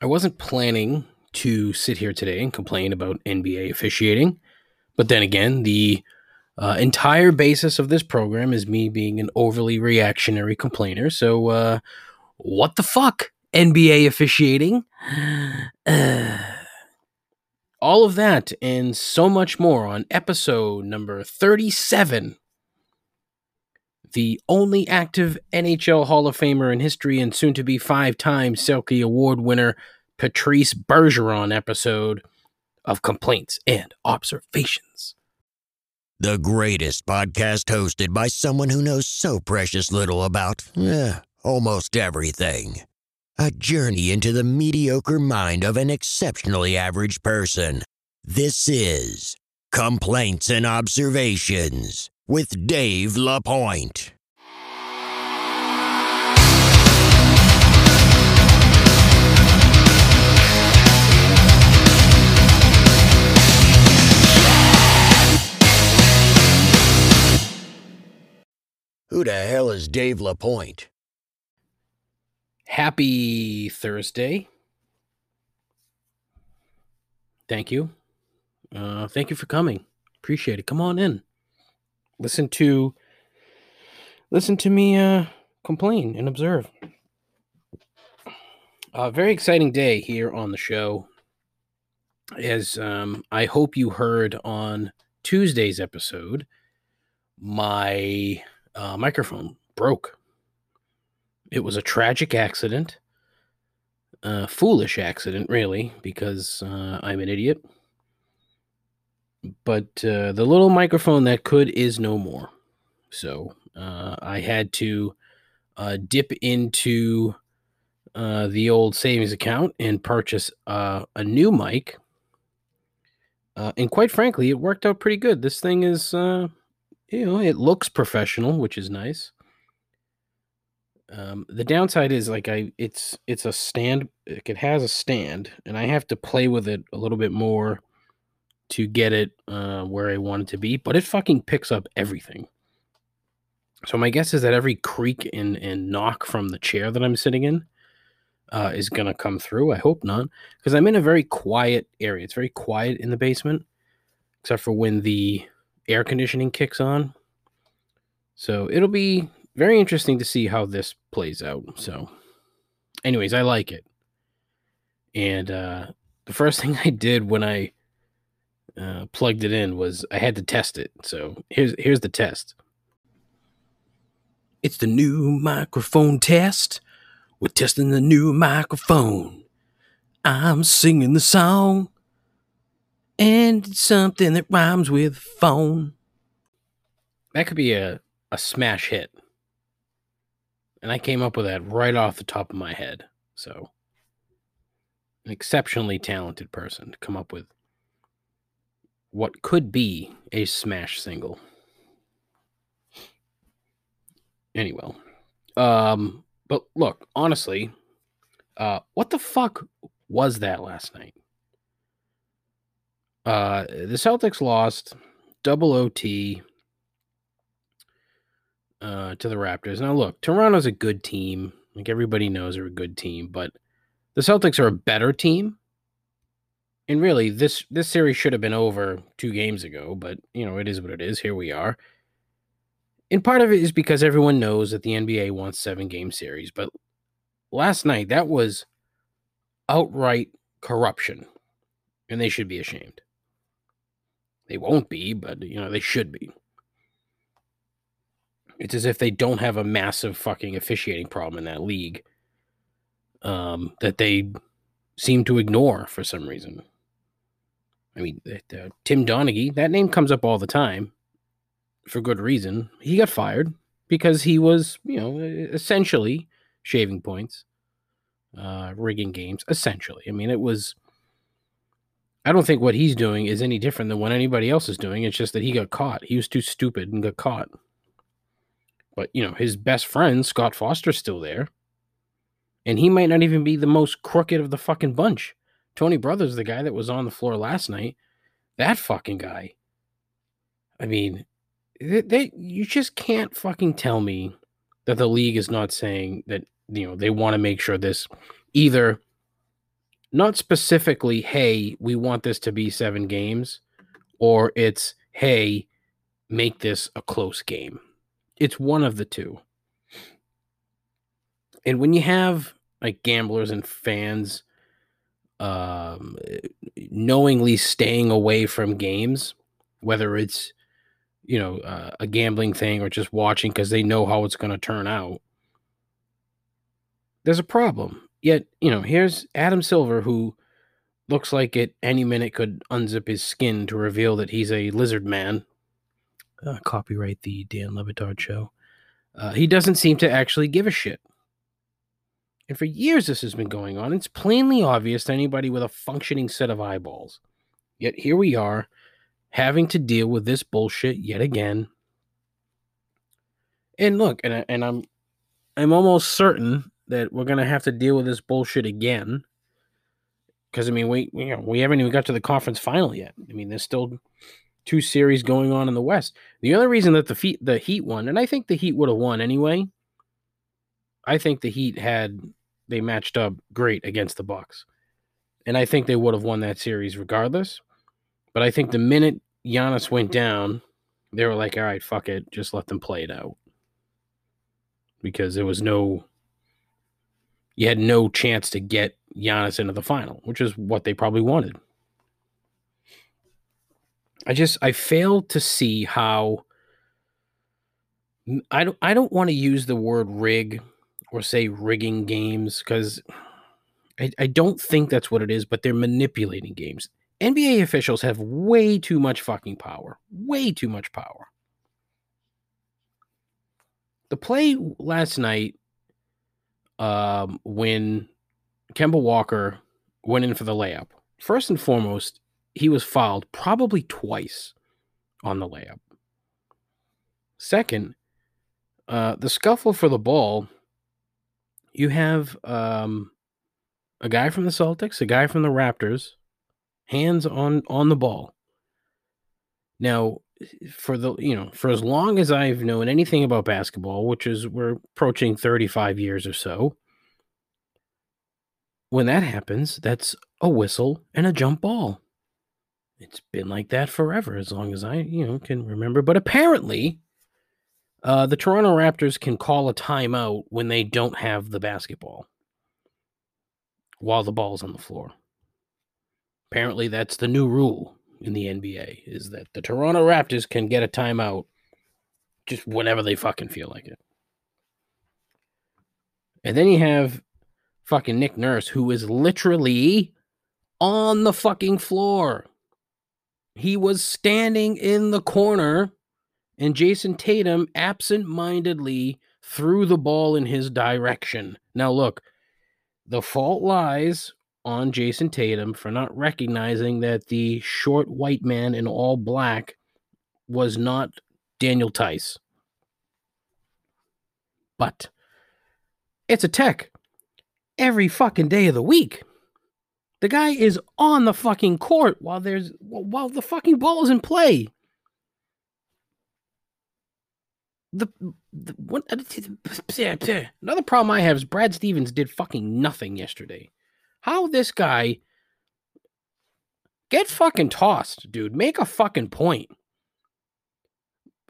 I wasn't planning to sit here today and complain about NBA officiating, but then again, the uh, entire basis of this program is me being an overly reactionary complainer. So, uh, what the fuck, NBA officiating? All of that and so much more on episode number 37. The only active NHL Hall of Famer in history and soon to be five time Selke Award winner Patrice Bergeron episode of Complaints and Observations. The greatest podcast hosted by someone who knows so precious little about eh, almost everything. A journey into the mediocre mind of an exceptionally average person. This is Complaints and Observations with Dave LaPointe. Who the hell is Dave LaPointe? Happy Thursday. Thank you. Uh, thank you for coming. Appreciate it. Come on in. Listen to listen to me uh, complain and observe. A very exciting day here on the show. As um, I hope you heard on Tuesday's episode, my uh, microphone broke. It was a tragic accident, a foolish accident, really, because uh, I'm an idiot. But uh, the little microphone that could is no more. So uh, I had to uh, dip into uh, the old savings account and purchase uh, a new mic. Uh, and quite frankly, it worked out pretty good. This thing is, you know, it looks professional, which is nice. Um, the downside is like I, it's it's a stand. Like it has a stand, and I have to play with it a little bit more to get it uh, where I want it to be. But it fucking picks up everything. So my guess is that every creak and and knock from the chair that I'm sitting in uh, is gonna come through. I hope not, because I'm in a very quiet area. It's very quiet in the basement, except for when the air conditioning kicks on. So it'll be very interesting to see how this plays out. So, anyways, I like it. And uh, the first thing I did when I uh, plugged it in was I had to test it. So here's here's the test. It's the new microphone test. We're testing the new microphone. I'm singing the song, and it's something that rhymes with phone. That could be a, a smash hit. And I came up with that right off the top of my head. So, an exceptionally talented person to come up with what could be a smash single. Anyway, um, but look, honestly, uh, what the fuck was that last night? Uh, the Celtics lost double OT uh, to the Raptors. Now, look, Toronto's a good team. Like everybody knows, they're a good team, but the Celtics are a better team. And really, this this series should have been over two games ago, but you know it is what it is. Here we are. And part of it is because everyone knows that the NBA wants seven game series, but last night that was outright corruption, and they should be ashamed. They won't be, but you know they should be. It's as if they don't have a massive fucking officiating problem in that league um, that they seem to ignore for some reason. I mean, Tim Donaghy, that name comes up all the time for good reason. He got fired because he was, you know, essentially shaving points, uh, rigging games. Essentially, I mean, it was. I don't think what he's doing is any different than what anybody else is doing. It's just that he got caught. He was too stupid and got caught. But you know, his best friend Scott Foster's still there, and he might not even be the most crooked of the fucking bunch. Tony Brothers, the guy that was on the floor last night, that fucking guy. I mean, they, they, you just can't fucking tell me that the league is not saying that you know they want to make sure this either Not specifically, hey, we want this to be seven games, or it's, hey, make this a close game. It's one of the two. And when you have like gamblers and fans um, knowingly staying away from games, whether it's you know uh, a gambling thing or just watching because they know how it's going to turn out, there's a problem. Yet you know here's Adam Silver who looks like at any minute could unzip his skin to reveal that he's a lizard man. Uh, copyright the Dan Le Batard show. Uh, he doesn't seem to actually give a shit. And for years, this has been going on. It's plainly obvious to anybody with a functioning set of eyeballs. Yet here we are, having to deal with this bullshit yet again. And look, and, I, and I'm I'm almost certain that we're gonna have to deal with this bullshit again. Because I mean, we you know we haven't even got to the conference final yet. I mean, there's still two series going on in the West. The only reason that the Heat the Heat won, and I think the Heat would have won anyway. I think the Heat had they matched up great against the Bucks. And I think they would have won that series regardless. But I think the minute Giannis went down, they were like, all right, fuck it. Just let them play it out. Because there was no, you had no chance to get Giannis into the final, which is what they probably wanted. I just, I failed to see how, I don't, I don't want to use the word rig or say rigging games because I, I don't think that's what it is, but they're manipulating games. NBA officials have way too much fucking power. Way too much power. The play last night, um, when Kemba Walker went in for the layup, first and foremost, he was fouled probably twice on the layup. Second, uh, the scuffle for the ball you have um, a guy from the Celtics, a guy from the Raptors, hands on on the ball. Now, for the you know, for as long as I've known anything about basketball, which is we're approaching 35 years or so, when that happens, that's a whistle and a jump ball. It's been like that forever, as long as I, you know, can remember. But apparently, uh, the Toronto Raptors can call a timeout when they don't have the basketball while the ball's on the floor. Apparently, that's the new rule in the NBA is that the Toronto Raptors can get a timeout just whenever they fucking feel like it. And then you have fucking Nick Nurse, who is literally on the fucking floor. He was standing in the corner and Jayson Tatum absent mindedly threw the ball in his direction. Now, look, the fault lies on Jayson Tatum for not recognizing that the short white man in all black was not Daniel Theis. But it's a tech every fucking day of the week. The guy is on the fucking court while there's while the fucking ball is in play. The, the what, uh, another problem I have is Brad Stevens did fucking nothing yesterday. How this guy get fucking tossed, dude? Make a fucking point.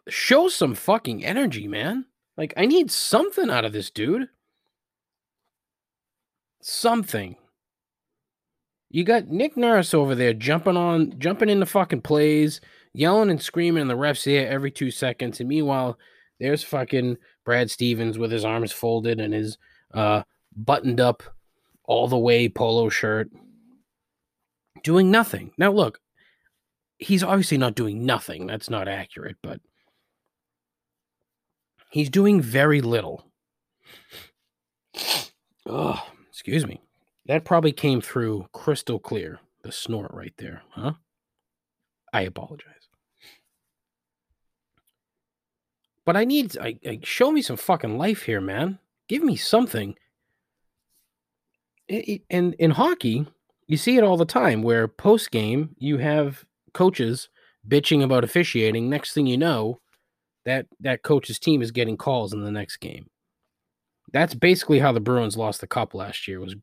Show some fucking energy, man. Like I need something out of this dude. Something. You got Nick Nurse over there jumping on, jumping into fucking plays, yelling and screaming in the ref's ear every two seconds, and meanwhile there's fucking Brad Stevens with his arms folded and his uh, buttoned up all the way polo shirt, doing nothing. Now, look, he's obviously not doing nothing. That's not accurate, but he's doing very little. Excuse me. That probably came through crystal clear. The snort right there, huh? I apologize. But I need, show me some fucking life here, man. Give me something. It, it, and in hockey, you see it all the time where post game you have coaches bitching about officiating. Next thing you know, that that coach's team is getting calls in the next game. That's basically how the Bruins lost the cup last year. Was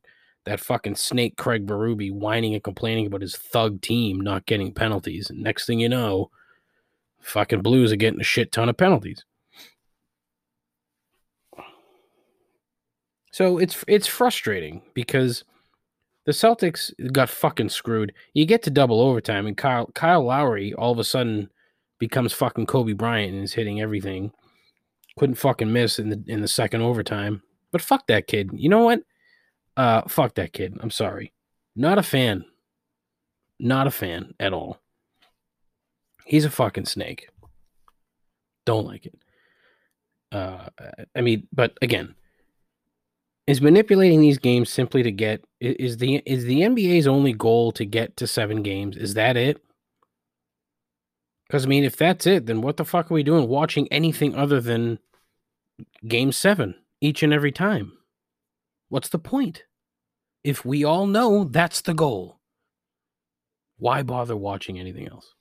that fucking snake Craig Berube whining and complaining about his thug team not getting penalties. And next thing you know, fucking Blues are getting a shit ton of penalties. So it's it's frustrating because the Celtics got fucking screwed. You get to double overtime, and Kyle Kyle Lowry all of a sudden becomes fucking Kobe Bryant and is hitting everything. Couldn't fucking miss in the in the second overtime. But fuck that kid. You know what? Uh, fuck that kid. I'm sorry. Not a fan. Not a fan at all. He's a fucking snake. Don't like it. Uh, I mean, but again, is manipulating these games simply to get is the is the NBA's only goal to get to seven games? Is that it? Because I mean, if that's it, then what the fuck are we doing watching anything other than game seven each and every time? What's the point? If we all know that's the goal, why bother watching anything else?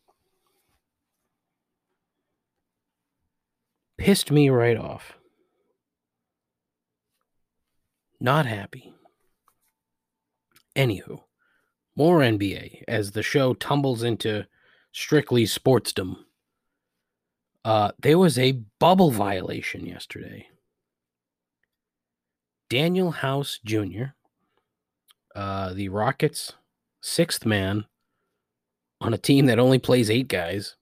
Pissed me right off. Not happy. Anywho, more NBA as the show tumbles into strictly sportsdom. Uh, there was a bubble violation yesterday. Danuel House Jr., uh, the Rockets' sixth man on a team that only plays eight guys,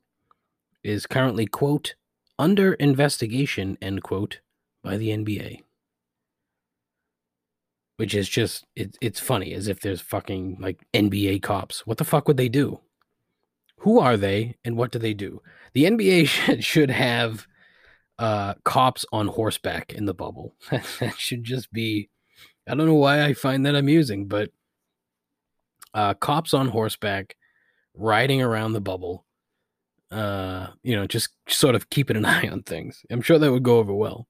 is currently, quote, under investigation, end quote, by the NBA. Which is just, it, it's funny as if there's fucking like NBA cops. What the fuck would they do? Who are they and what do they do? The NBA should, should have uh, cops on horseback in the bubble. that should just be, I don't know why I find that amusing, but uh, cops on horseback riding around the bubble, uh, you know, just sort of keeping an eye on things. I'm sure that would go over well.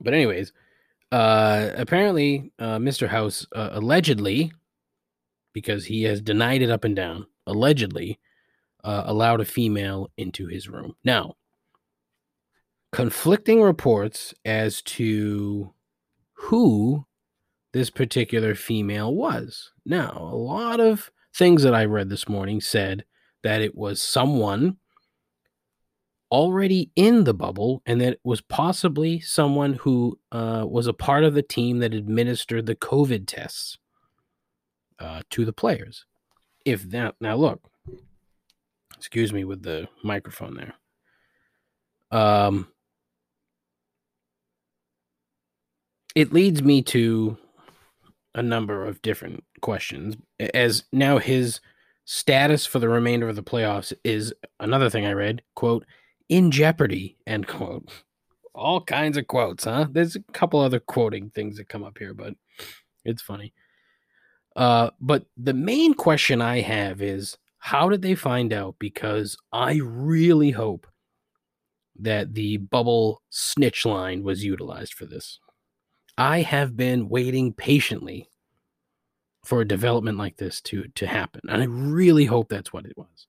But, anyways, uh, apparently, uh, Mr. House uh, allegedly because he has denied it up and down, allegedly uh, allowed a female into his room. Now, conflicting reports as to who this particular female was. Now, a lot of things that I read this morning said that it was someone already in the bubble and that it was possibly someone who uh, was a part of the team that administered the COVID tests uh, to the players. If that now look, excuse me with the microphone there. Um, it leads me to a number of different questions as now his status for the remainder of the playoffs is another thing I read, quote, in jeopardy, end quote. All kinds of quotes, huh? There's a couple other quoting things that come up here, but it's funny. Uh, but the main question I have is how did they find out? Because I really hope that the bubble snitch line was utilized for this. I have been waiting patiently for a development like this to to happen, and I really hope that's what it was.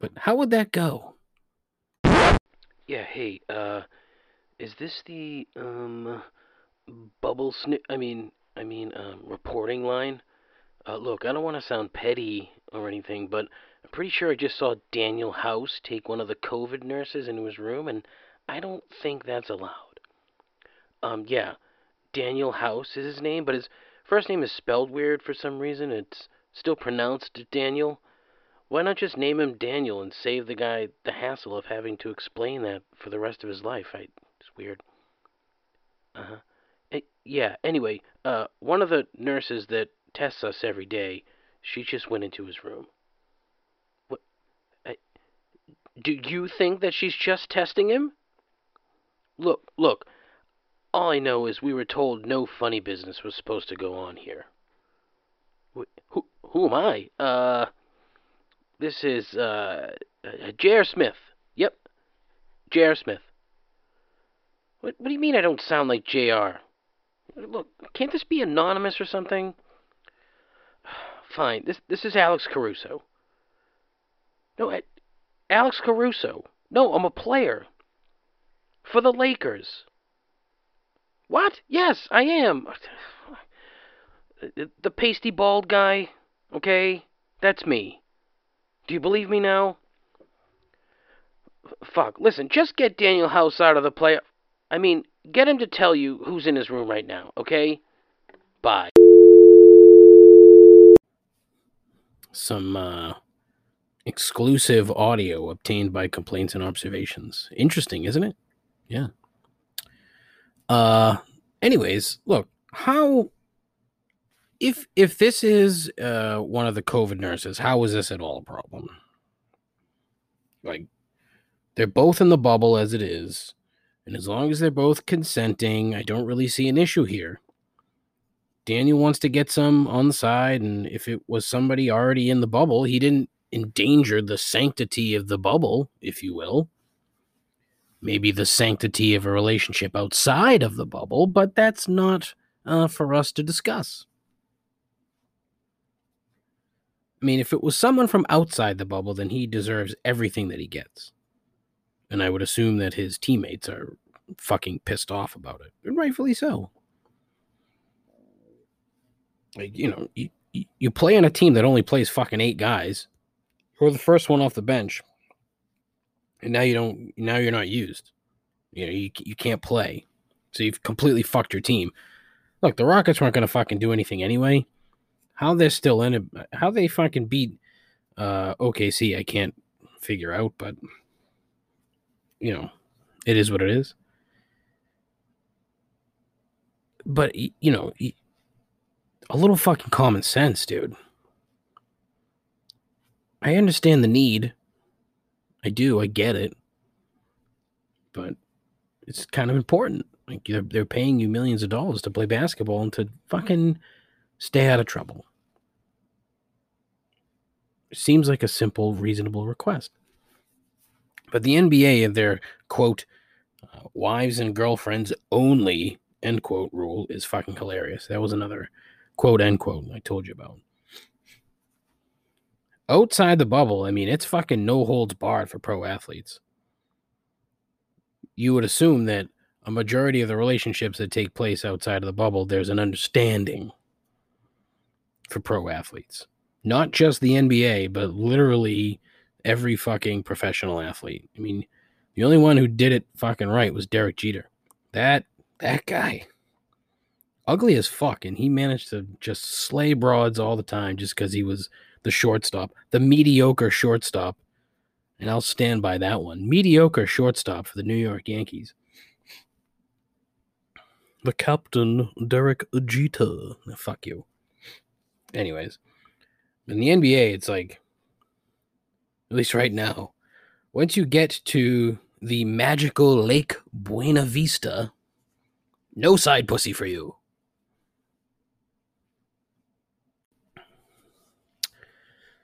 But how would that go? Yeah, hey, uh, is this the um bubble snitch? I mean, I mean, um, reporting line. Uh, look, I don't want to sound petty or anything, but I'm pretty sure I just saw Danuel House take one of the COVID nurses into his room, and I don't think that's allowed. Um, yeah, Danuel House is his name, but his first name is spelled weird for some reason. It's still pronounced Daniel. Why not just name him Daniel and save the guy the hassle of having to explain that for the rest of his life? I, it's weird. Uh huh. Eh, yeah, anyway, uh, one of the nurses that tests us every day, she just went into his room. What? I, do you think that she's just testing him? Look, look, all I know is we were told no funny business was supposed to go on here. Who, who am I? Uh, this is, uh, uh J.R. Smith. Yep, J.R. Smith. What, what do you mean I don't sound like J.R.? Look, can't this be anonymous or something? Fine. This this is Alex Caruso. No, Alex Caruso. No, I'm a player for the Lakers. What? Yes, I am. The pasty bald guy, okay? That's me. Do you believe me now? Fuck, listen, just get Danuel House out of the play. I mean, get him to tell you who's in his room right now, okay? Bye. Some uh, exclusive audio obtained by complaints and observations. Interesting, isn't it? Yeah. Uh anyways, look, how if if this is uh one of the COVID nurses, how is this at all a problem? Like they're both in the bubble as it is, and as long as they're both consenting, I don't really see an issue here. Daniel wants to get some on the side, and if it was somebody already in the bubble, he didn't endanger the sanctity of the bubble, if you will maybe the sanctity of a relationship outside of the bubble, but that's not uh, for us to discuss. I mean, if it was someone from outside the bubble, then he deserves everything that he gets. And I would assume that his teammates are fucking pissed off about it, and rightfully so. Like, you know, you, you play on a team that only plays fucking eight guys. You're the first one off the bench and now you don't now you're not used you know you, you can't play so you've completely fucked your team look the rockets weren't going to fucking do anything anyway how they're still in it how they fucking beat uh okc i can't figure out but you know it is what it is but you know a little fucking common sense dude i understand the need I do. I get it. But it's kind of important. Like they're, they're paying you millions of dollars to play basketball and to fucking stay out of trouble. Seems like a simple, reasonable request. But the NBA and their quote, uh, wives and girlfriends only, end quote, rule is fucking hilarious. That was another quote, end quote, I told you about outside the bubble, I mean, it's fucking no holds barred for pro athletes. You would assume that a majority of the relationships that take place outside of the bubble, there's an understanding for pro athletes. Not just the NBA, but literally every fucking professional athlete. I mean, the only one who did it fucking right was Derek Jeter. That that guy. Ugly as fuck, and he managed to just slay broads all the time just because he was the shortstop, the mediocre shortstop. And I'll stand by that one. Mediocre shortstop for the New York Yankees. The captain, Derek Jeter. Fuck you. Anyways, in the NBA, it's like, at least right now, once you get to the magical Lake Buena Vista, no side pussy for you.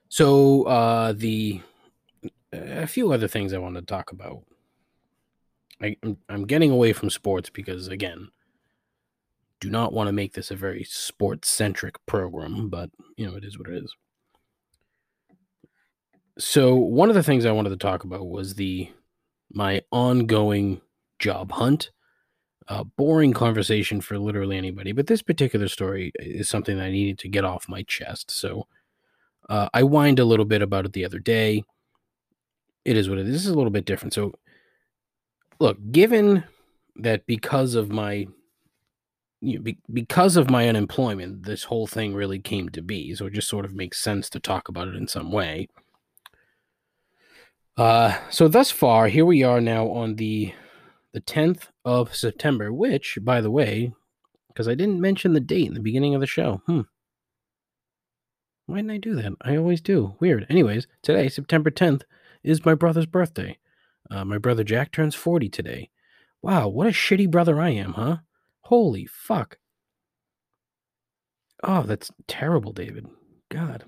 So uh, the a few other things I want to talk about. I, I'm, I'm getting away from sports because again, do not want to make this a very sports centric program, but you know it is what it is. So one of the things I wanted to talk about was the my ongoing job hunt. A boring conversation for literally anybody, but this particular story is something I needed to get off my chest. So uh, I whined a little bit about it the other day. It is what it is. This is a little bit different. So, look, given that because of my you know, be, because of my unemployment, this whole thing really came to be. So it just sort of makes sense to talk about it in some way. Uh, so thus far, here we are now on the the 10th of September, which, by the way, because I didn't mention the date in the beginning of the show. Hmm. Why didn't I do that? I always do. Weird. Anyways, today, September 10th, is my brother's birthday. Uh, my brother Jack turns 40 today. Wow, what a shitty brother I am, huh? Holy fuck. Oh, that's terrible, David. God.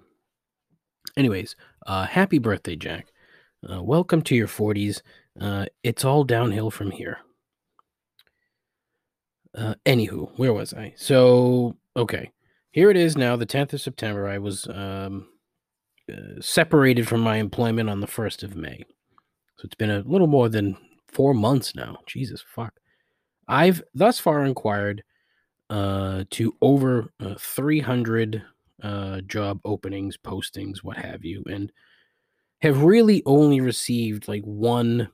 Anyways, uh, happy birthday, Jack. Uh, welcome to your 40s. Uh, it's all downhill from here. Uh, anywho, where was I? So, okay here it is now, the 10th of September. I was um, uh, separated from my employment on the 1st of May. So it's been a little more than four months now. Jesus fuck. I've thus far inquired uh, to over uh, 300 uh, job openings, postings, what have you, and have really only received like one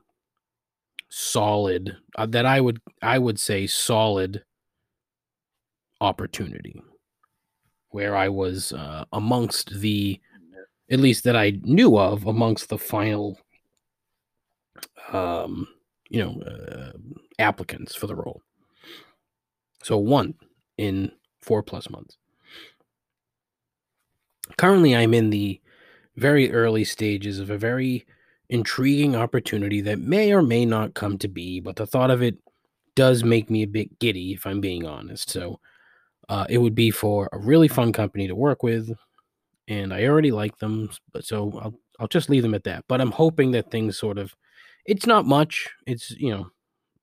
solid uh, that I would I would say solid opportunity where I was uh, amongst the at least that I knew of amongst the final um you know uh, applicants for the role. So one in 4 plus months. Currently I'm in the very early stages of a very intriguing opportunity that may or may not come to be, but the thought of it does make me a bit giddy, if I'm being honest. So uh, it would be for a really fun company to work with, and I already like them, but so I'll I'll just leave them at that. But I'm hoping that things sort of, it's not much. It's you know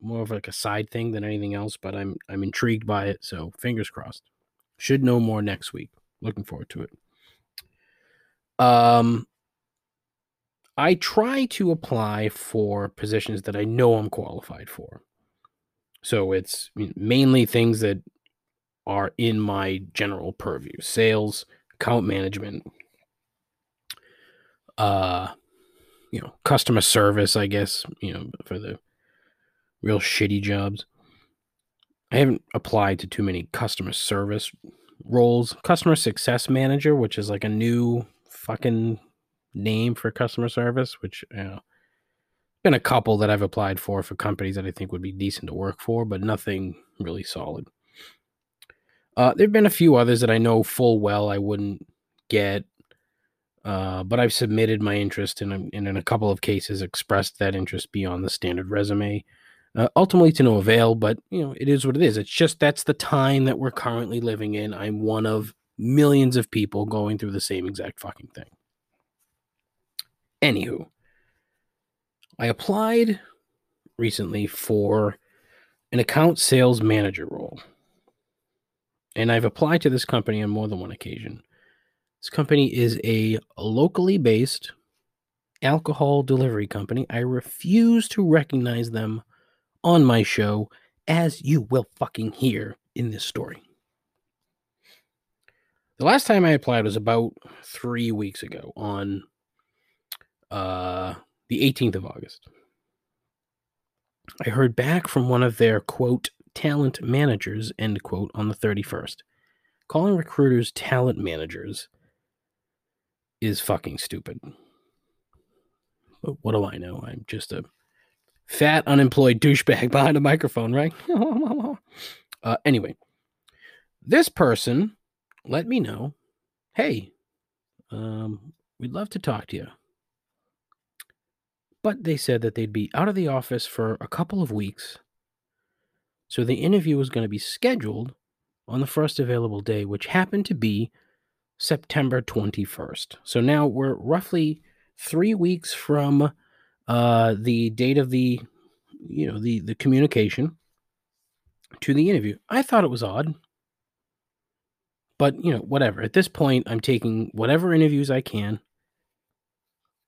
more of like a side thing than anything else, but I'm I'm intrigued by it. So fingers crossed. Should know more next week. Looking forward to it. Um, I try to apply for positions that I know I'm qualified for. So it's mainly things that are in my general purview sales, account management, uh, you know, customer service, I guess, you know, for the real shitty jobs. I haven't applied to too many customer service roles. Customer success manager, which is like a new fucking name for customer service, which you know, been a couple that I've applied for for companies that I think would be decent to work for, but nothing really solid. Uh, there've been a few others that I know full well I wouldn't get, uh, but I've submitted my interest in, and in a couple of cases expressed that interest beyond the standard resume. Uh, ultimately, to no avail, but you know it is what it is. It's just that's the time that we're currently living in. I'm one of millions of people going through the same exact fucking thing. Anywho, I applied recently for an account sales manager role. And I've applied to this company on more than one occasion. This company is a locally based alcohol delivery company. I refuse to recognize them on my show, as you will fucking hear in this story. The last time I applied was about three weeks ago on uh, the 18th of August. I heard back from one of their quote talent managers end quote on the 31st. Calling recruiters talent managers is fucking stupid. But what do I know? I'm just a fat unemployed douchebag behind a microphone, right? uh, anyway, this person let me know, hey, um, we'd love to talk to you. But they said that they'd be out of the office for a couple of weeks. So the interview was going to be scheduled on the first available day, which happened to be September 21st. So now we're roughly three weeks from uh, the date of the, you know, the the communication to the interview. I thought it was odd, but you know, whatever. At this point, I'm taking whatever interviews I can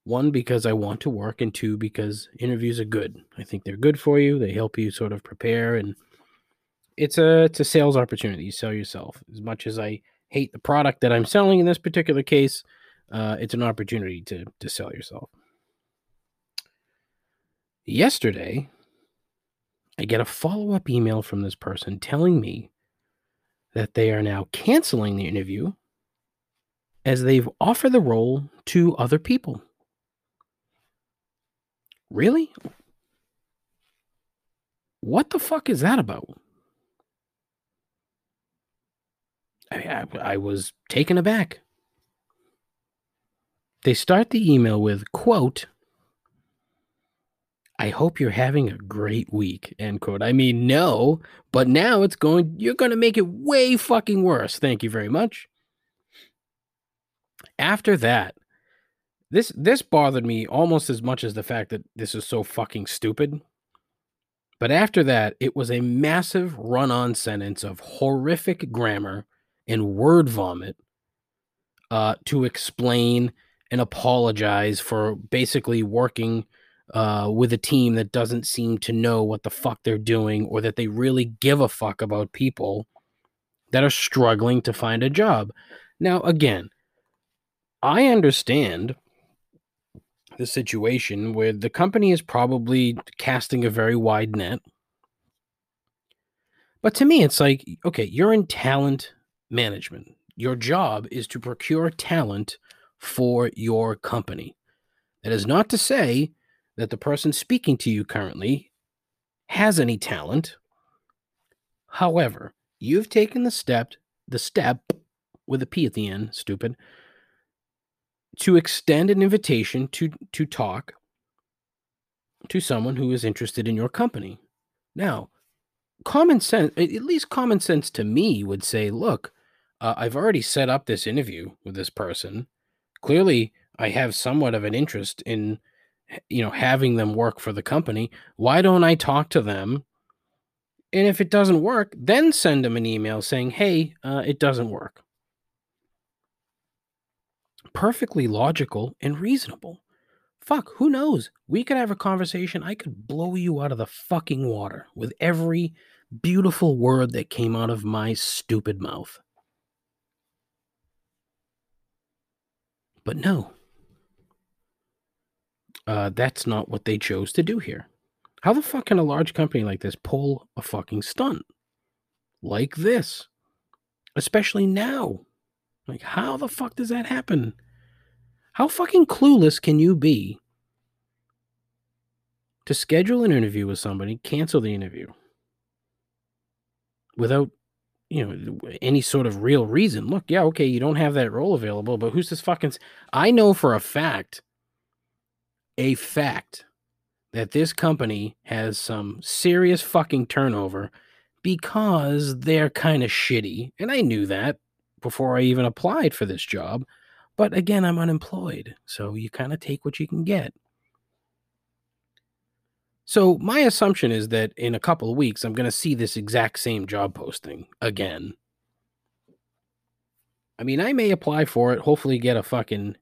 one, because I want to work, and two, because interviews are good. I think they're good for you. They help you sort of prepare, and it's a it's a sales opportunity. You sell yourself. As much as I hate the product that I'm selling in this particular case, uh, it's an opportunity to to sell yourself. Yesterday, I get a follow up email from this person telling me that they are now canceling the interview as they've offered the role to other people. Really? What the fuck is that about? I, I, I was taken aback. They start the email with, quote, I hope you're having a great week, end quote. I mean, no, but now it's going, you're going to make it way fucking worse. Thank you very much. After that, this this bothered me almost as much as the fact that this is so fucking stupid. But after that, it was a massive run-on sentence of horrific grammar and word vomit uh, to explain and apologize for basically working uh, with a team that doesn't seem to know what the fuck they're doing or that they really give a fuck about people that are struggling to find a job. Now, again, I understand the situation where the company is probably casting a very wide net. But to me, it's like, okay, you're in talent management. Your job is to procure talent for your company. That is not to say that the person speaking to you currently has any talent. However, you've taken the step, the step with a P at the end, stupid, to extend an invitation to to talk to someone who is interested in your company. Now, common sense, at least common sense to me would say, look, uh, I've already set up this interview with this person. Clearly, I have somewhat of an interest in you know having them work for the company. Why don't I talk to them? And if it doesn't work, then send them an email saying, "Hey, uh, it doesn't work." perfectly logical and reasonable. Fuck, who knows? We could have a conversation. I could blow you out of the fucking water with every beautiful word that came out of my stupid mouth. But no, uh, that's not what they chose to do here. How the fuck can a large company like this pull a fucking stunt like this? Especially now. Like, how the fuck does that happen? How fucking clueless can you be to schedule an interview with somebody, cancel the interview without, you know, any sort of real reason? Look, yeah, okay, you don't have that role available, but who's this fucking. I know for a fact, a fact, that this company has some serious fucking turnover because they're kind of shitty. And I knew that before I even applied for this job. But again, I'm unemployed, so you kind of take what you can get. So my assumption is that in a couple of weeks, I'm going to see this exact same job posting again. I mean, I may apply for it, hopefully get a fucking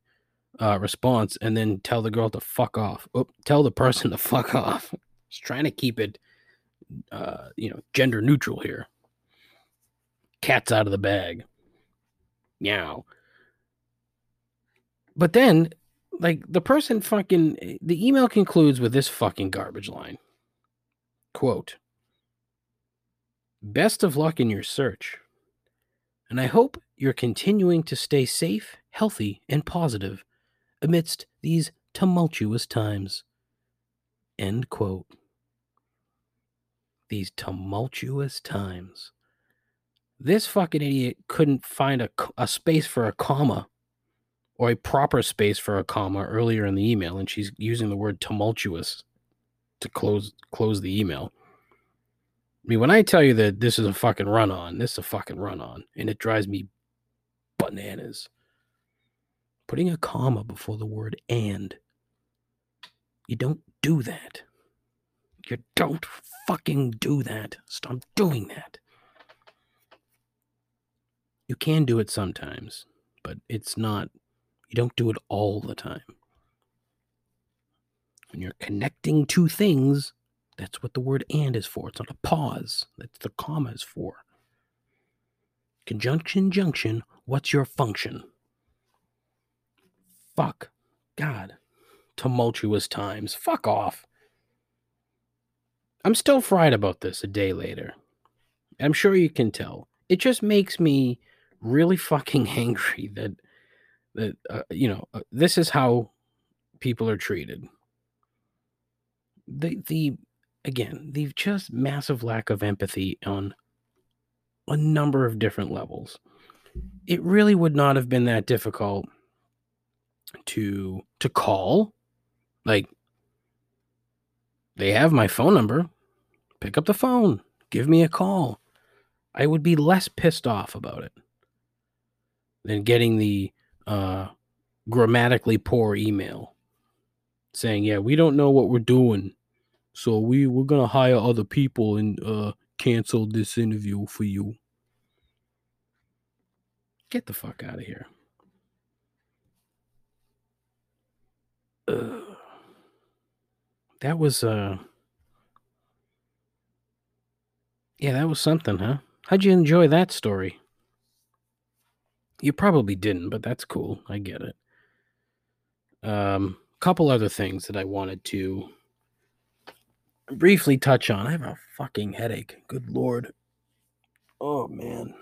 uh, response, and then tell the girl to fuck off. Oh, tell the person to fuck off. Just trying to keep it, uh, you know, gender neutral here. Cat's out of the bag. Meow. But then, like, the person fucking, the email concludes with this fucking garbage line quote, Best of luck in your search. And I hope you're continuing to stay safe, healthy, and positive amidst these tumultuous times. End quote. These tumultuous times. This fucking idiot couldn't find a, a space for a comma or a proper space for a comma earlier in the email, and she's using the word tumultuous to close close the email. I mean, when I tell you that this is a fucking run on, this is a fucking run on, and it drives me bananas. Putting a comma before the word and. You don't do that. You don't fucking do that. Stop doing that. You can do it sometimes, but it's not you don't do it all the time. When you're connecting two things, that's what the word and is for. It's not a pause. That's the comma is for. Conjunction, junction, what's your function? Fuck. God. Tumultuous times. Fuck off. I'm still fried about this a day later. I'm sure you can tell. It just makes me really fucking angry that that uh, you know uh, this is how people are treated the the again the just massive lack of empathy on a number of different levels it really would not have been that difficult to to call. Like they have my phone number. Pick up the phone. Give me a call. I would be less pissed off about it than getting the uh, grammatically poor email saying, "Yeah, we don't know what we're doing, so we we're gonna hire other people and uh, cancel this interview for you." Get the fuck out of here. That was uh yeah, that was something, huh? How'd you enjoy that story? You probably didn't, but that's cool. I get it. Um, couple other things that I wanted to briefly touch on. I have a fucking headache. Good lord. Oh man.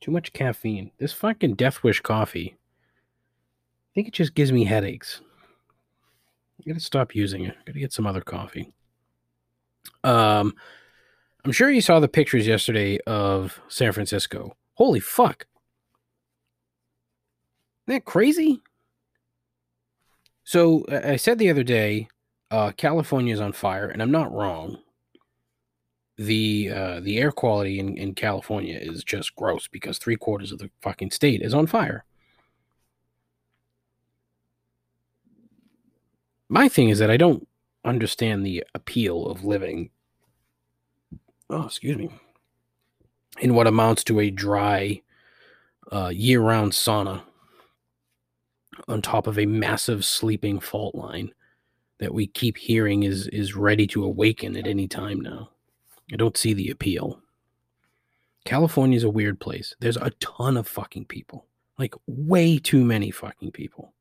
Too much caffeine. This fucking Death Wish coffee. I think it just gives me headaches. I gotta stop using it. I Gotta get some other coffee. Um, I'm sure you saw the pictures yesterday of San Francisco. Holy fuck. Isn't that crazy? So I said the other day, uh, California is on fire, and I'm not wrong. The uh, the air quality in, in California is just gross because three quarters of the fucking state is on fire. My thing is that I don't understand the appeal of living. Oh, excuse me. In what amounts to a dry, uh, year-round sauna on top of a massive sleeping fault line that we keep hearing is is ready to awaken at any time now. I don't see the appeal. California is a weird place. There's a ton of fucking people. Like way too many fucking people.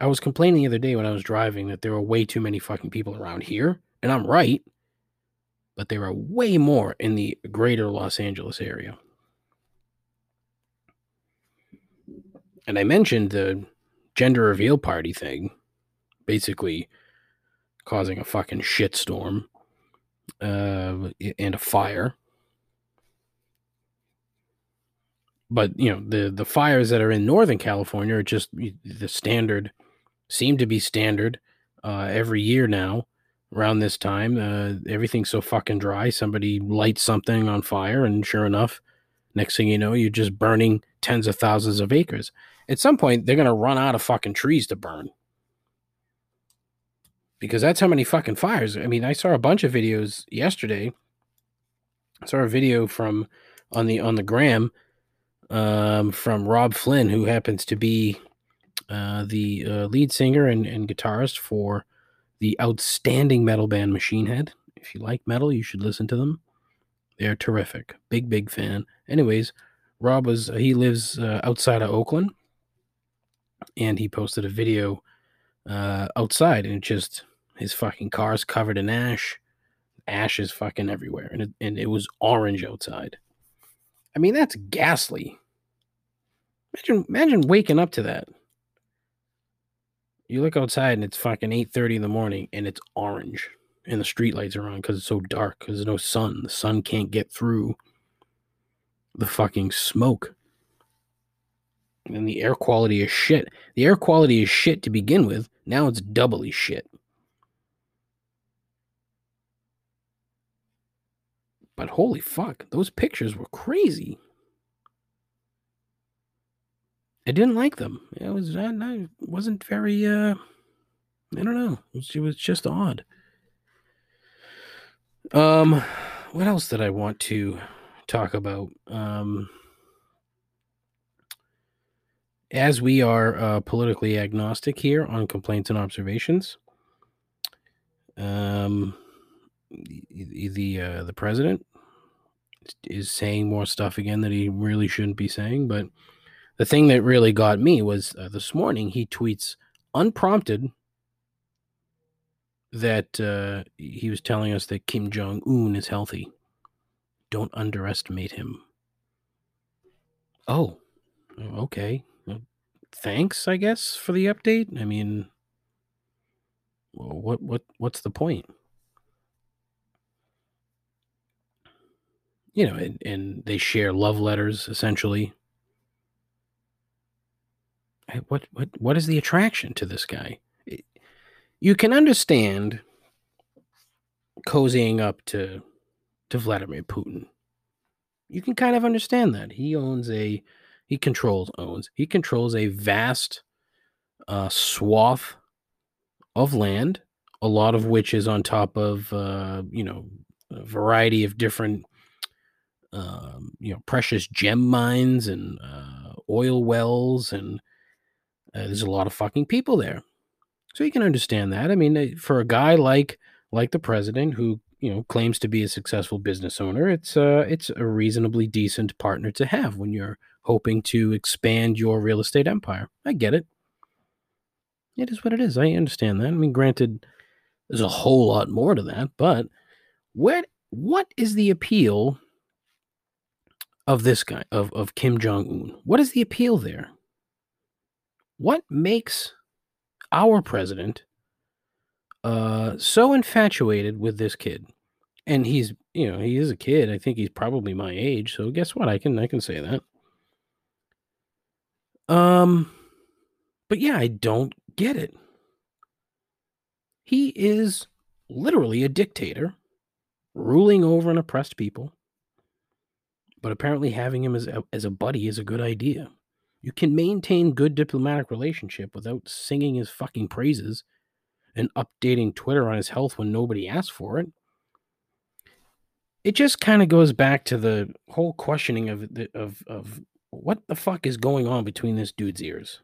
I was complaining the other day when I was driving that there were way too many fucking people around here, and I'm right. But there are way more in the greater Los Angeles area. And I mentioned the gender reveal party thing, basically causing a fucking shitstorm uh, and a fire. But you know the the fires that are in Northern California are just the standard, seem to be standard uh, every year now. Around this time, uh, everything's so fucking dry. Somebody lights something on fire, and sure enough, next thing you know, you're just burning tens of thousands of acres at some point they're gonna run out of fucking trees to burn. Because that's how many fucking fires. I mean, I saw a bunch of videos yesterday. I saw a video from on the on the gram um, from Robb Flynn, who happens to be uh, the uh, lead singer and, and guitarist for the outstanding metal band Machine Head. If you like metal, you should listen to them. They're terrific. Big, big fan. Anyways, Rob was he lives uh, outside of Oakland, and he posted a video uh, outside, and it just his fucking car's covered in ash. Ash is fucking everywhere, and it, and it was orange outside. I mean, that's ghastly. Imagine, imagine waking up to that. You look outside and it's fucking eight thirty in the morning, and it's orange, and the streetlights are on because it's so dark. Because there's no sun. The sun can't get through the fucking smoke and the air quality is shit. The air quality is shit to begin with. Now it's doubly shit. But holy fuck, those pictures were crazy. I didn't like them. It was I, I wasn't very uh I don't know. It was, it was just odd. Um what else did I want to talk about? Um as we are uh, politically agnostic here on complaints and observations, um, the the, uh, the president is saying more stuff again that he really shouldn't be saying. But the thing that really got me was uh, this morning he tweets unprompted that uh, he was telling us that Kim Jong Un is healthy. Don't underestimate him. Oh, okay thanks, I guess, for the update. I mean, what what what's the point? You know, and, and they share love letters essentially. What what what is the attraction to this guy? You can understand cozying up to to Vladimir Putin. You can kind of understand that. He owns a he controls owns he controls a vast uh, swath of land a lot of which is on top of uh, you know a variety of different um, you know precious gem mines and uh, oil wells and Uh, there's a lot of fucking people there. So you can understand that. I mean, for a guy like like the president who, you know, claims to be a successful business owner, it's uh it's a reasonably decent partner to have when you're hoping to expand your real estate empire. I get it. It is what it is. I understand that. I mean, granted, there's a whole lot more to that, but what what is the appeal of this guy of of Kim Jong Un? What is the appeal there? What makes our president uh so infatuated with this kid? And he's, you know, he is a kid. I think he's probably my age. So guess what? I can I can say that. Um but yeah, I don't get it. He is literally a dictator ruling over an oppressed people. But apparently having him as a, as a buddy is a good idea. You can maintain good diplomatic relationship without singing his fucking praises and updating Twitter on his health when nobody asks for it. It just kind of goes back to the whole questioning of the, of of what the fuck is going on between this dude's ears.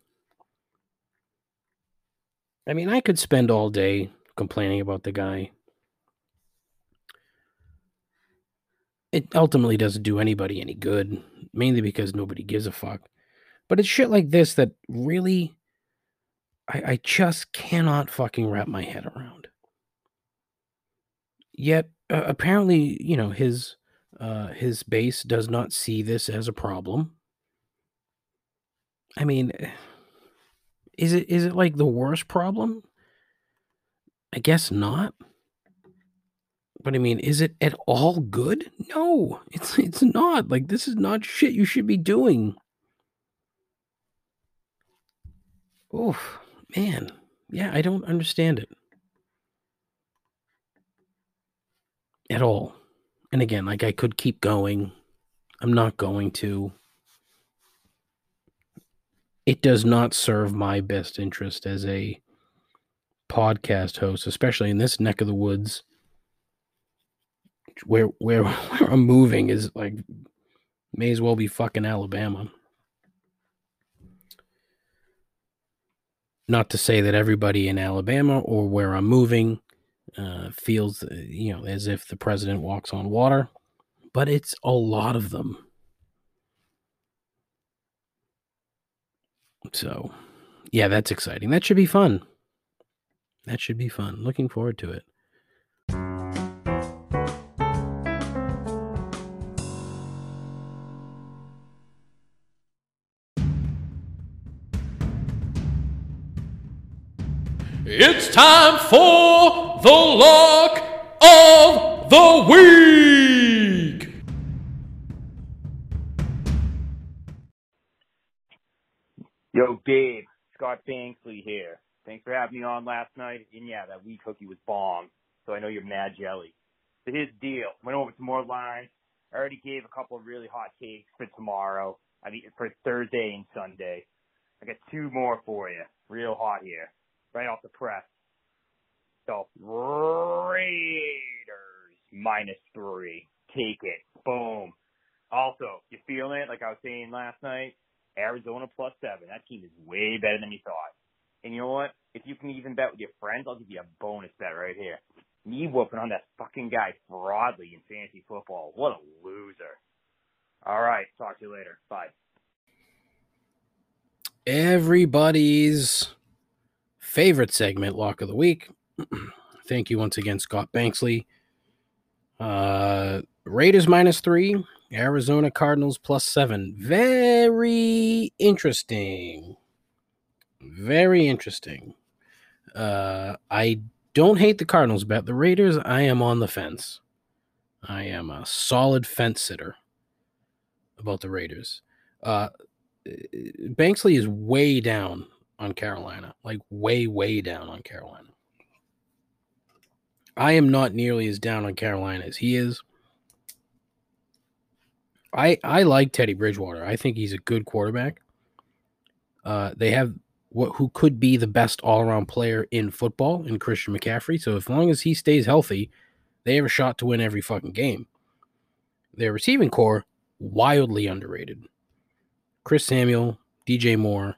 I mean, I could spend all day complaining about the guy. It ultimately doesn't do anybody any good, mainly because nobody gives a fuck. But it's shit like this that really, I, I just cannot fucking wrap my head around. Yet, uh, apparently, you know, his uh, his base does not see this as a problem. I mean, is it is it like the worst problem? I guess not. But I mean, is it at all good? No, it's it's not. Like this is not shit you should be doing. Oh man. Yeah, I don't understand it. At all. And again, like I could keep going. I'm not going to. It does not serve my best interest as a podcast host, especially in this neck of the woods where where, where I'm moving is like may as well be fucking Alabama. Not to say that everybody in Alabama or where I'm moving uh, feels, uh, you know, as if the president walks on water, but it's a lot of them. So, yeah, that's exciting. That should be fun. That should be fun. Looking forward to it. It's time for the lock of the week. Yo, Dave, Scott Banksley here. Thanks for having me on last night. And yeah, that weak hookie was bomb. So I know you're mad jelly. So here's the deal. Went over some more lines. I already gave a couple of really hot takes for tomorrow. I mean, for Thursday and Sunday. I got two more for you. Real hot here. Right off the press. So, Raiders minus three. Take it. Boom. Also, you feeling it? Like I was saying last night, Arizona plus seven. That team is way better than you thought. And you know what? If you can even bet with your friends, I'll give you a bonus bet right here. Me whooping on that fucking guy broadly in fantasy football. What a loser. All right. Talk to you later. Bye. Everybody's favorite segment, Lock of the Week. Thank you once again, Scott Banksley. Uh, Raiders minus three, Arizona Cardinals plus seven. Very interesting. Very interesting. Uh, I don't hate the Cardinals bet. The Raiders, I am on the fence. I am a solid fence sitter about the Raiders. Uh, Banksley is way down on Carolina, like way, way down on Carolina. I am not nearly as down on Carolina as he is. I I like Teddy Bridgewater. I think he's a good quarterback. Uh, they have what who could be the best all around player in football in Christian McCaffrey. So as long as he stays healthy, they have a shot to win every fucking game. Their receiving corps wildly underrated. Chris Samuel, DJ Moore,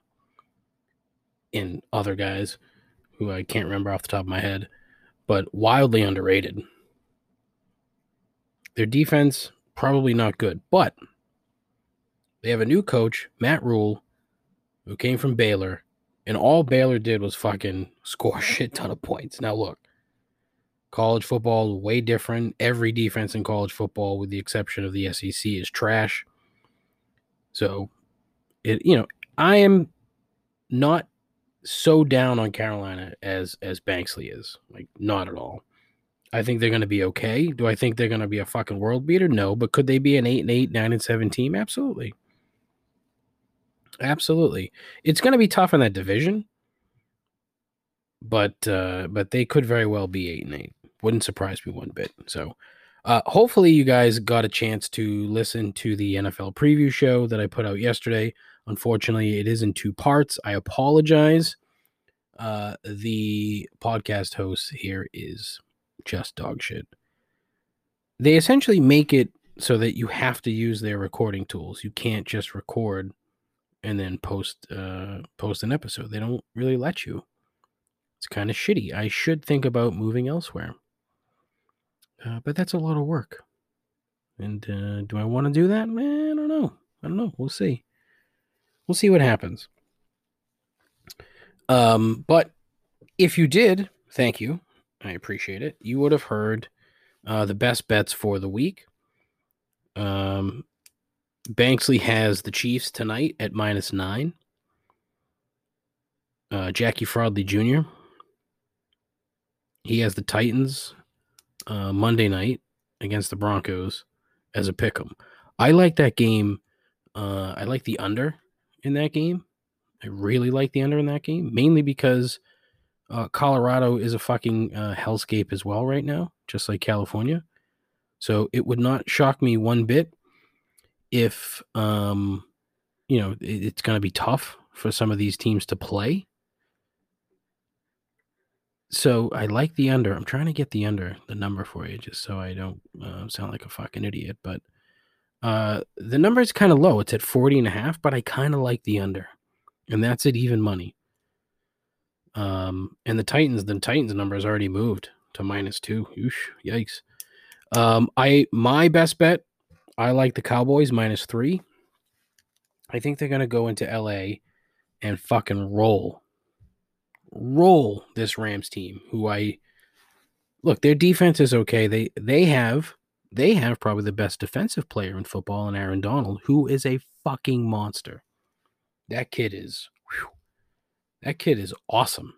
and other guys who I can't remember off the top of my head, but wildly underrated. Their defense probably not good, but they have a new coach, Matt Rhule, who came from Baylor, and all Baylor did was fucking score a shit ton of points. Now look, college football way different. Every defense in college football, with the exception of the SEC, is trash. So, it you know, I am not so down on Carolina as as Banksley is. Like, not at all. I think they're going to be okay. Do I think they're going to be a fucking world beater? No, but could they be an eight and eight, nine and seven team? Absolutely. Absolutely. It's going to be tough in that division, but uh, but they could very well be eight and eight. Wouldn't surprise me one bit. So, uh, hopefully, you guys got a chance to listen to the NFL preview show that I put out yesterday. Unfortunately, it is in two parts. I apologize. Uh, the podcast host here is just dog shit. They essentially make it so that you have to use their recording tools. You can't just record and then post uh, post an episode. They don't really let you. It's kind of shitty. I should think about moving elsewhere. Uh, but that's a lot of work. And uh, do I want to do that? Man, I don't know. I don't know. We'll see. We'll see what happens. Um, but if you did, thank you. I appreciate it. You would have heard uh, the best bets for the week. Um, Banksley has the Chiefs tonight at minus nine. Uh, Jackie Fraudley Jr. He has the Titans uh, Monday night against the Broncos as a pick 'em. I like that game. Uh, I like the under in that game. I really like the under in that game, mainly because uh, Colorado is a fucking uh, hellscape as well right now, just like California. So it would not shock me one bit if, um, you know, it, it's going to be tough for some of these teams to play. So I like the under. I'm trying to get the under, the number for you, just so I don't uh, sound like a fucking idiot. But uh, the number is kind of low. It's at 40 and a half, but I kind of like the under. And that's at even money. Um, and the Titans, the Titans number has already moved to minus two. Oosh, yikes. Um, I my best bet, I like the Cowboys minus three. I think they're gonna go into LA and fucking roll. Roll this Rams team, who I look, their defense is okay. They they have they have probably the best defensive player in football in Aaron Donald, who is a fucking monster. That kid is whew, that kid is awesome.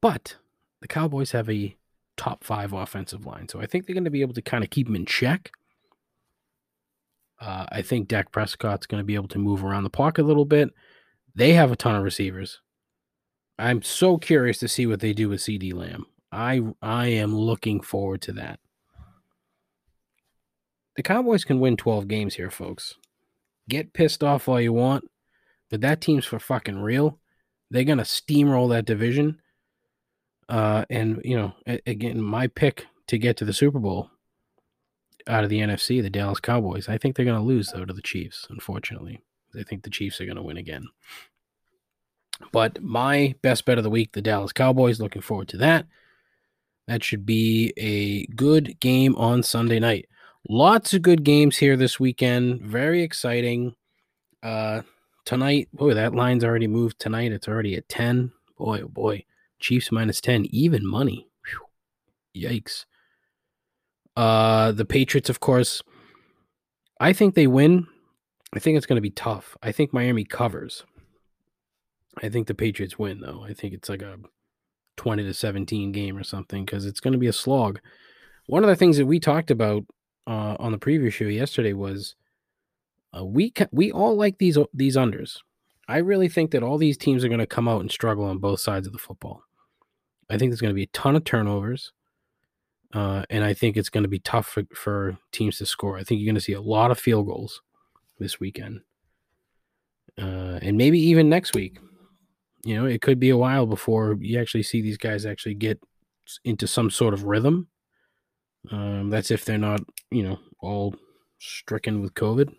But the Cowboys have a top five offensive line. So I think they're going to be able to kind of keep him in check. Uh, I think Dak Prescott's going to be able to move around the pocket a little bit. They have a ton of receivers. I'm so curious to see what they do with CeeDee Lamb. I I am looking forward to that. The Cowboys can win 12 games here, folks. Get pissed off all you want, but that team's for fucking real. They're gonna steamroll that division. Uh, and you know, again, my pick to get to the Super Bowl out of the NFC, the Dallas Cowboys. I think they're gonna lose though to the Chiefs. Unfortunately, I think the Chiefs are gonna win again. But my best bet of the week, the Dallas Cowboys. Looking forward to that. That should be a good game on Sunday night. Lots of good games here this weekend. Very exciting. Uh, tonight, boy, that line's already moved tonight. It's already at 10. Boy, oh boy. Chiefs minus 10, even money. Whew. Yikes. Uh, the Patriots, of course, I think they win. I think it's going to be tough. I think Miami covers. I think the Patriots win, though. I think it's like a 20 to 17 game or something because it's going to be a slog. One of the things that we talked about uh, on the previous show yesterday was uh, we ca- we all like these these unders. I really think that all these teams are going to come out and struggle on both sides of the football. I think there's going to be a ton of turnovers, uh, and I think it's going to be tough for, for teams to score. I think you're going to see a lot of field goals this weekend, uh, and maybe even next week. You know, it could be a while before you actually see these guys actually get into some sort of rhythm. Um, that's if they're not, you know, all stricken with COVID.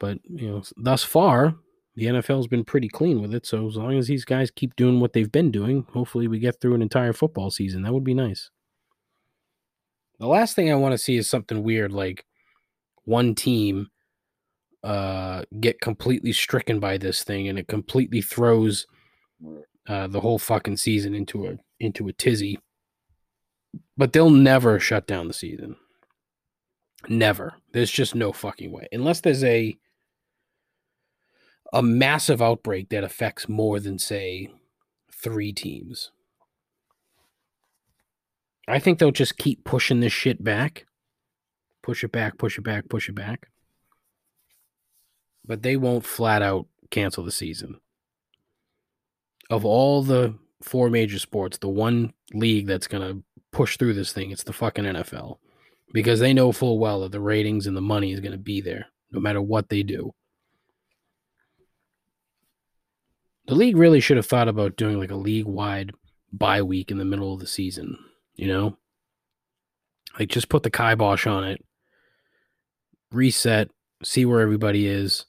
But you know, thus far, the NFL's been pretty clean with it. So as long as these guys keep doing what they've been doing, hopefully we get through an entire football season. That would be nice. The last thing I want to see is something weird like one team uh, get completely stricken by this thing and it completely throws uh, the whole fucking season into a into a tizzy. But they'll never shut down the season. Never. There's just no fucking way. Unless there's a a massive outbreak that affects more than say 3 teams. I think they'll just keep pushing this shit back. Push it back, push it back, push it back. But they won't flat out cancel the season. Of all the four major sports, the one league that's going to push through this thing, it's the fucking NFL. Because they know full well that the ratings and the money is going to be there no matter what they do. The league really should have thought about doing like a league wide bye week in the middle of the season, you know? Like just put the kibosh on it, reset, see where everybody is,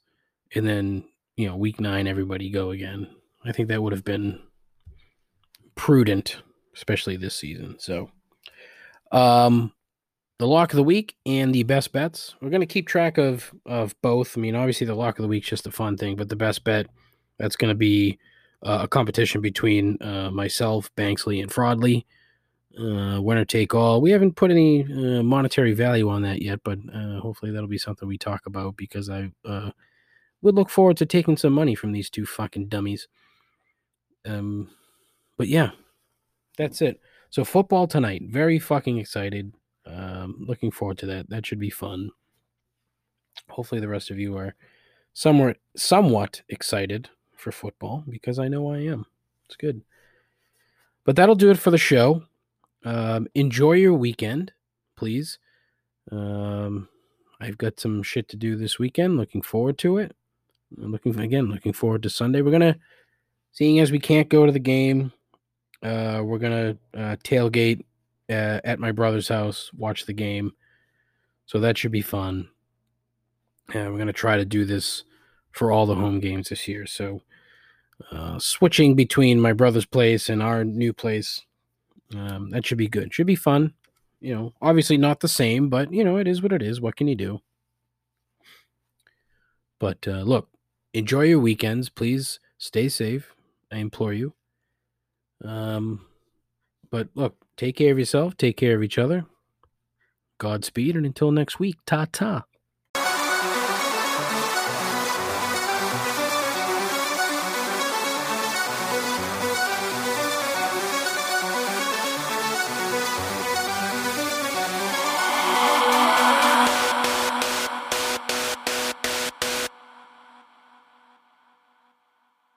and then, you know, week nine, everybody go again. I think that would have been prudent, especially this season. So, um, the lock of the week and the best bets. We're going to keep track of of both. I mean, obviously, the lock of the week's just a fun thing, but the best bet that's going to be uh, a competition between uh, myself, Banksley, and Fraudley. Uh, winner take all. We haven't put any uh, monetary value on that yet, but uh, hopefully that'll be something we talk about because I uh, would look forward to taking some money from these two fucking dummies. Um, but yeah, that's it. So football tonight. Very fucking excited. Um, looking forward to that. That should be fun. Hopefully the rest of you are somewhat somewhat excited for football because I know I am. It's good. But that'll do it for the show. Um, enjoy your weekend, please. Um, I've got some shit to do this weekend. Looking forward to it. I'm looking again, looking forward to Sunday. We're gonna, seeing as we can't go to the game, uh, we're gonna uh, tailgate uh, at my brother's house, watch the game. So that should be fun. And we're gonna try to do this for all the home games this year. So uh, switching between my brother's place and our new place, um, that should be good. Should be fun. You know, obviously not the same, but you know, it is what it is. What can you do? But uh, look, enjoy your weekends. Please stay safe. I implore you. Um, but look, take care of yourself. Take care of each other. Godspeed, and until next week, ta ta.